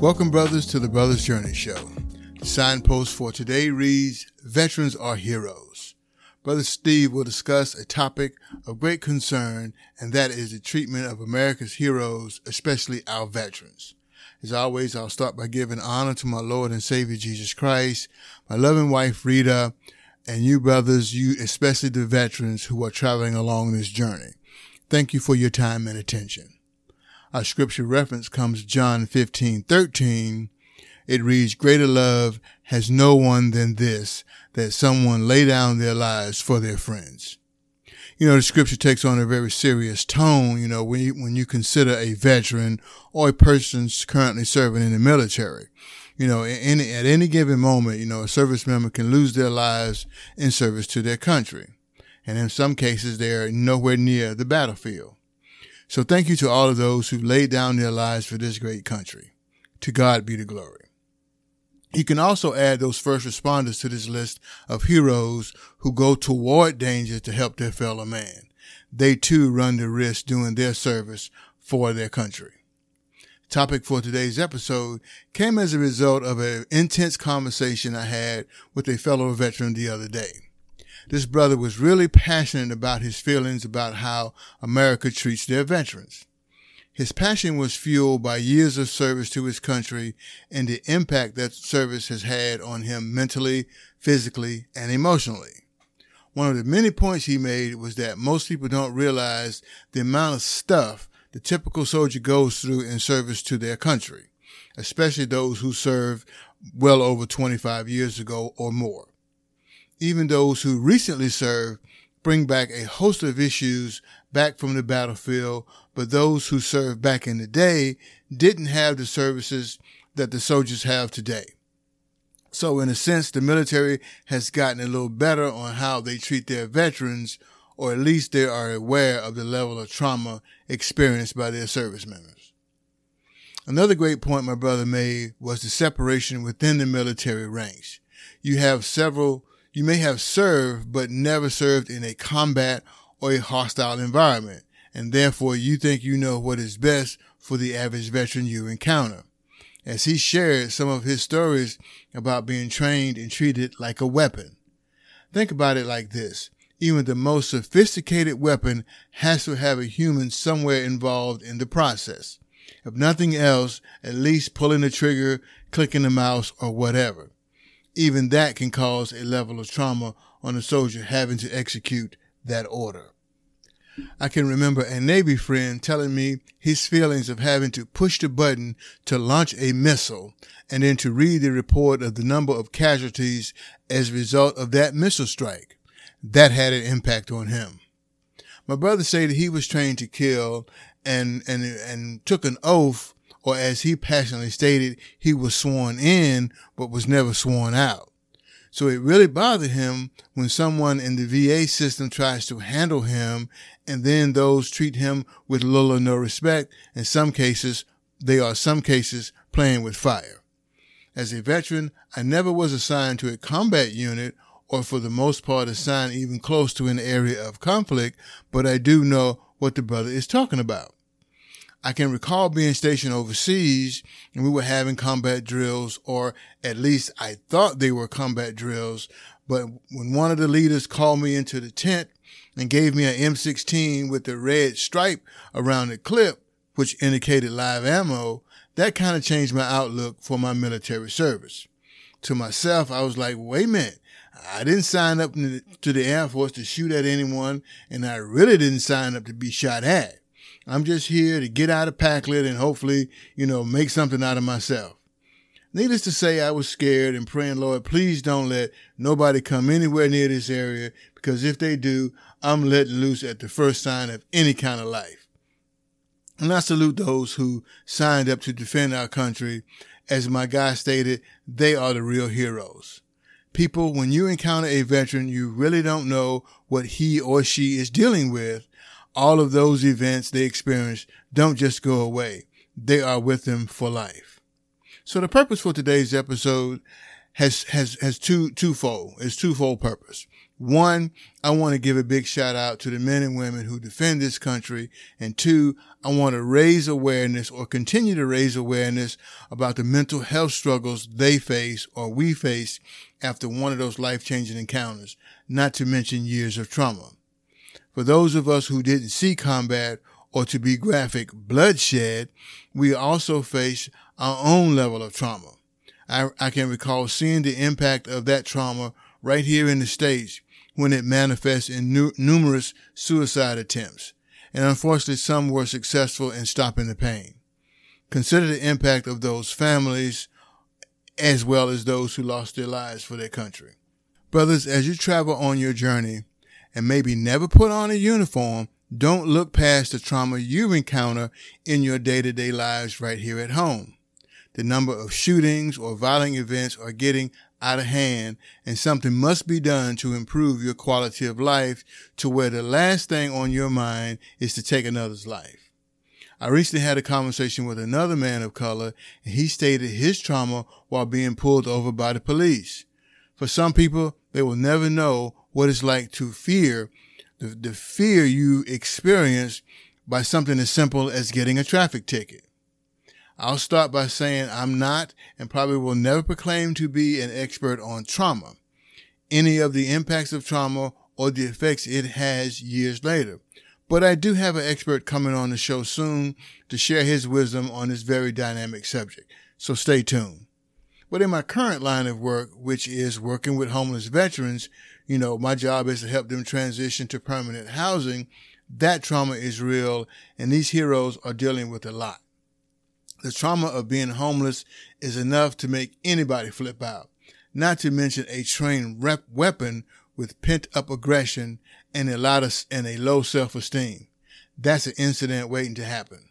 Welcome, brothers, to the Brothers Journey Show. The signpost for today reads Veterans are Heroes. Brother Steve will discuss a topic of great concern, and that is the treatment of America's heroes, especially our veterans. As always, I'll start by giving honor to my Lord and Savior Jesus Christ, my loving wife Rita, and you brothers, you especially the veterans who are traveling along this journey. Thank you for your time and attention. Our scripture reference comes John 15, 13. It reads, greater love has no one than this, that someone lay down their lives for their friends. You know, the scripture takes on a very serious tone, you know, when you, when you consider a veteran or a person currently serving in the military. You know, any at any given moment, you know, a service member can lose their lives in service to their country. And in some cases, they're nowhere near the battlefield. So thank you to all of those who laid down their lives for this great country. To God be the glory. You can also add those first responders to this list of heroes who go toward danger to help their fellow man. They too run the risk doing their service for their country. Topic for today's episode came as a result of an intense conversation I had with a fellow veteran the other day this brother was really passionate about his feelings about how America treats their veterans. His passion was fueled by years of service to his country and the impact that service has had on him mentally, physically, and emotionally. One of the many points he made was that most people don't realize the amount of stuff the typical soldier goes through in service to their country, especially those who served well over 25 years ago or more even those who recently served bring back a host of issues back from the battlefield, but those who served back in the day didn't have the services that the soldiers have today. So in a sense, the military has gotten a little better on how they treat their veterans, or at least they are aware of the level of trauma experienced by their service members. Another great point my brother made was the separation within the military ranks. You have several you may have served, but never served in a combat or a hostile environment, and therefore you think you know what is best for the average veteran you encounter. As he shared some of his stories about being trained and treated like a weapon. Think about it like this. Even the most sophisticated weapon has to have a human somewhere involved in the process. If nothing else, at least pulling the trigger, clicking the mouse, or whatever even that can cause a level of trauma on a soldier having to execute that order. I can remember a Navy friend telling me his feelings of having to push the button to launch a missile and then to read the report of the number of casualties as a result of that missile strike. That had an impact on him. My brother said he was trained to kill and, and, and took an oath or as he passionately stated, he was sworn in, but was never sworn out. So it really bothered him when someone in the VA system tries to handle him and then those treat him with little or no respect. In some cases, they are some cases playing with fire. As a veteran, I never was assigned to a combat unit or for the most part assigned even close to an area of conflict, but I do know what the brother is talking about. I can recall being stationed overseas and we were having combat drills, or at least I thought they were combat drills. But when one of the leaders called me into the tent and gave me an M16 with the red stripe around the clip, which indicated live ammo, that kind of changed my outlook for my military service. To myself, I was like, wait a minute. I didn't sign up to the Air Force to shoot at anyone, and I really didn't sign up to be shot at. I'm just here to get out of Packlet and hopefully, you know, make something out of myself. Needless to say, I was scared and praying, Lord, please don't let nobody come anywhere near this area because if they do, I'm letting loose at the first sign of any kind of life. And I salute those who signed up to defend our country. As my guy stated, they are the real heroes. People, when you encounter a veteran, you really don't know what he or she is dealing with. All of those events they experience don't just go away. They are with them for life. So the purpose for today's episode has, has, has two, twofold. It's twofold purpose. One, I want to give a big shout out to the men and women who defend this country. And two, I want to raise awareness or continue to raise awareness about the mental health struggles they face or we face after one of those life changing encounters, not to mention years of trauma. For those of us who didn't see combat or to be graphic, bloodshed, we also face our own level of trauma. I, I can recall seeing the impact of that trauma right here in the States when it manifests in nu- numerous suicide attempts. And unfortunately, some were successful in stopping the pain. Consider the impact of those families as well as those who lost their lives for their country. Brothers, as you travel on your journey and maybe never put on a uniform, don't look past the trauma you encounter in your day to day lives right here at home. The number of shootings or violent events are getting out of hand and something must be done to improve your quality of life to where the last thing on your mind is to take another's life. I recently had a conversation with another man of color and he stated his trauma while being pulled over by the police. For some people, they will never know what it's like to fear the, the fear you experience by something as simple as getting a traffic ticket. I'll start by saying I'm not and probably will never proclaim to be an expert on trauma, any of the impacts of trauma or the effects it has years later. But I do have an expert coming on the show soon to share his wisdom on this very dynamic subject. So stay tuned. But in my current line of work, which is working with homeless veterans, you know, my job is to help them transition to permanent housing. That trauma is real and these heroes are dealing with a lot. The trauma of being homeless is enough to make anybody flip out, not to mention a trained rep weapon with pent up aggression and a lot of, and a low self esteem. That's an incident waiting to happen.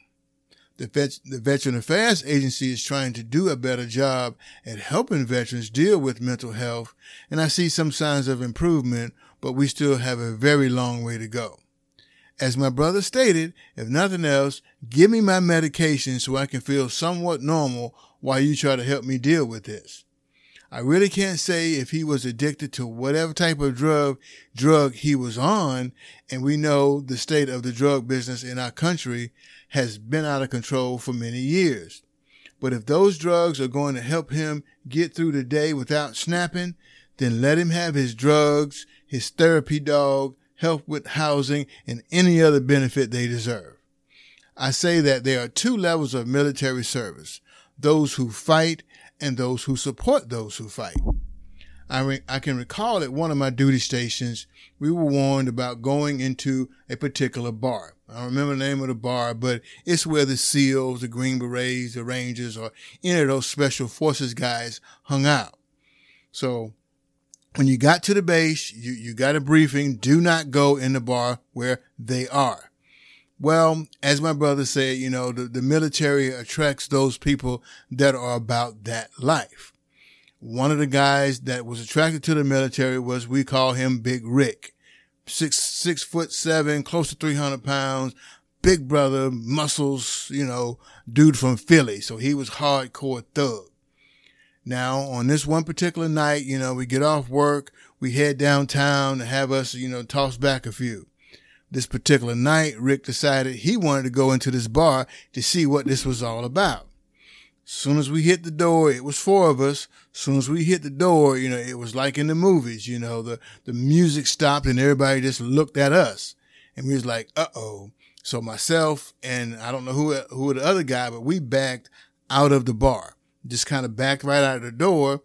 The, vet, the Veteran Affairs Agency is trying to do a better job at helping veterans deal with mental health, and I see some signs of improvement, but we still have a very long way to go. As my brother stated, if nothing else, give me my medication so I can feel somewhat normal while you try to help me deal with this. I really can't say if he was addicted to whatever type of drug drug he was on, and we know the state of the drug business in our country has been out of control for many years. But if those drugs are going to help him get through the day without snapping, then let him have his drugs, his therapy dog, help with housing, and any other benefit they deserve. I say that there are two levels of military service those who fight and those who support those who fight. I, re- I can recall at one of my duty stations, we were warned about going into a particular bar. I don't remember the name of the bar, but it's where the SEALs, the Green Berets, the Rangers, or any of those special forces guys hung out. So when you got to the base, you, you got a briefing. Do not go in the bar where they are. Well, as my brother said, you know, the, the military attracts those people that are about that life. One of the guys that was attracted to the military was, we call him Big Rick. Six, six foot seven, close to 300 pounds, big brother, muscles, you know, dude from Philly. So he was hardcore thug. Now, on this one particular night, you know, we get off work, we head downtown to have us, you know, toss back a few. This particular night, Rick decided he wanted to go into this bar to see what this was all about. Soon as we hit the door, it was four of us. Soon as we hit the door, you know, it was like in the movies, you know, the, the music stopped and everybody just looked at us. And we was like, uh oh. So myself and I don't know who, who the other guy, but we backed out of the bar just kind of backed right out of the door.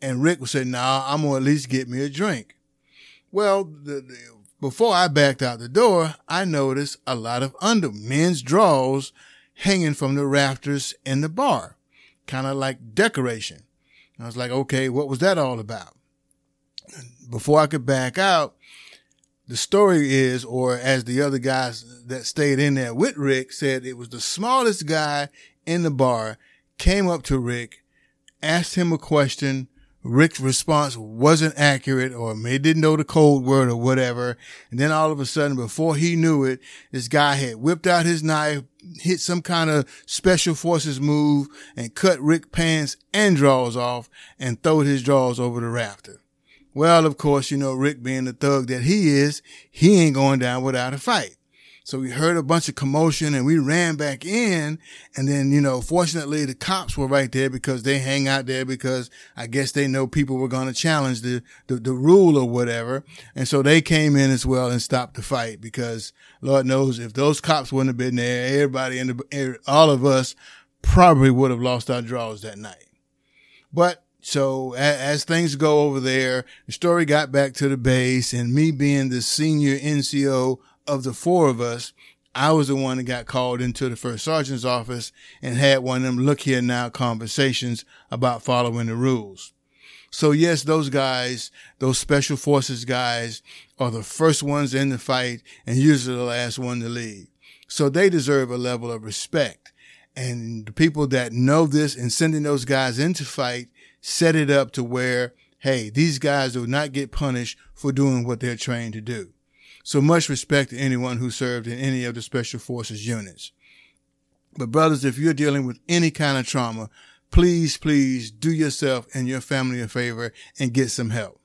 And Rick was saying, nah, I'm going to at least get me a drink. Well, the, the, before I backed out the door, I noticed a lot of under men's drawers hanging from the rafters in the bar, kind of like decoration. I was like, okay, what was that all about? Before I could back out, the story is, or as the other guys that stayed in there with Rick said, it was the smallest guy in the bar came up to Rick, asked him a question, Rick's response wasn't accurate or maybe didn't know the code word or whatever. And then all of a sudden, before he knew it, this guy had whipped out his knife, hit some kind of special forces move and cut Rick pants and drawers off and throwed his drawers over the rafter. Well, of course, you know, Rick being the thug that he is, he ain't going down without a fight. So we heard a bunch of commotion and we ran back in. And then, you know, fortunately the cops were right there because they hang out there because I guess they know people were going to challenge the, the, the, rule or whatever. And so they came in as well and stopped the fight because Lord knows if those cops wouldn't have been there, everybody in the, er, all of us probably would have lost our draws that night. But so as, as, things go over there, the story got back to the base and me being the senior NCO of the four of us, I was the one that got called into the first sergeant's office and had one of them look here now conversations about following the rules. So yes, those guys, those special forces guys are the first ones in the fight and usually the last one to leave. So they deserve a level of respect. And the people that know this and sending those guys into fight set it up to where, hey, these guys do not get punished for doing what they're trained to do. So much respect to anyone who served in any of the special forces units. But brothers, if you're dealing with any kind of trauma, please, please do yourself and your family a favor and get some help.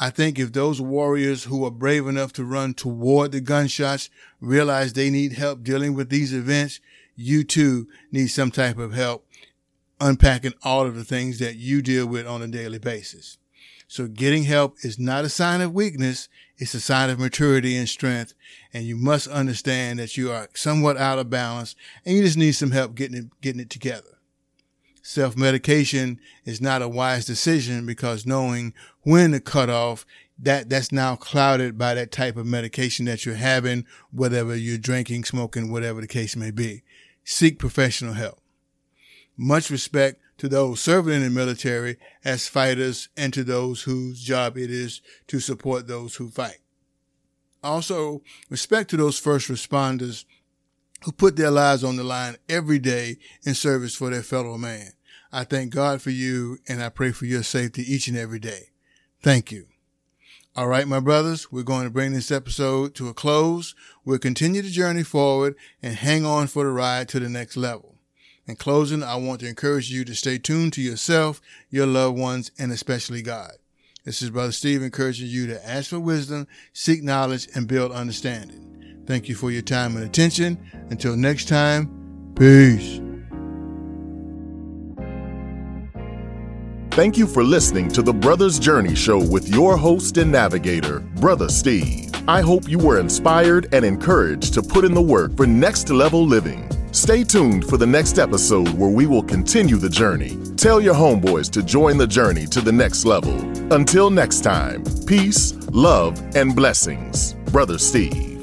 I think if those warriors who are brave enough to run toward the gunshots realize they need help dealing with these events, you too need some type of help unpacking all of the things that you deal with on a daily basis. So getting help is not a sign of weakness. It's a sign of maturity and strength. And you must understand that you are somewhat out of balance and you just need some help getting it, getting it together. Self-medication is not a wise decision because knowing when to cut off, that, that's now clouded by that type of medication that you're having, whatever you're drinking, smoking, whatever the case may be. Seek professional help. Much respect to those serving in the military as fighters and to those whose job it is to support those who fight. Also, respect to those first responders who put their lives on the line every day in service for their fellow man. I thank God for you and I pray for your safety each and every day. Thank you. All right, my brothers, we're going to bring this episode to a close. We'll continue the journey forward and hang on for the ride to the next level. In closing, I want to encourage you to stay tuned to yourself, your loved ones, and especially God. This is Brother Steve encouraging you to ask for wisdom, seek knowledge, and build understanding. Thank you for your time and attention. Until next time, peace. Thank you for listening to the Brothers Journey Show with your host and navigator, Brother Steve. I hope you were inspired and encouraged to put in the work for next level living. Stay tuned for the next episode where we will continue the journey. Tell your homeboys to join the journey to the next level. Until next time, peace, love, and blessings. Brother Steve.